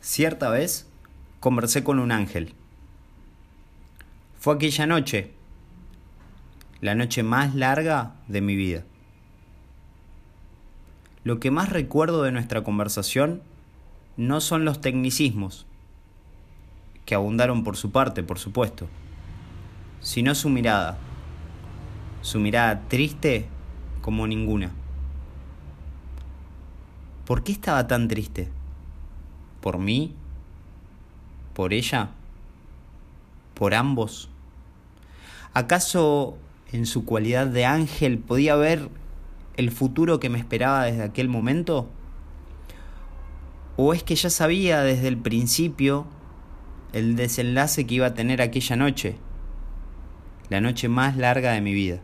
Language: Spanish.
Cierta vez conversé con un ángel. Fue aquella noche, la noche más larga de mi vida. Lo que más recuerdo de nuestra conversación no son los tecnicismos, que abundaron por su parte, por supuesto, sino su mirada, su mirada triste como ninguna. ¿Por qué estaba tan triste? ¿Por mí? ¿Por ella? ¿Por ambos? ¿Acaso en su cualidad de ángel podía ver el futuro que me esperaba desde aquel momento? ¿O es que ya sabía desde el principio el desenlace que iba a tener aquella noche? La noche más larga de mi vida.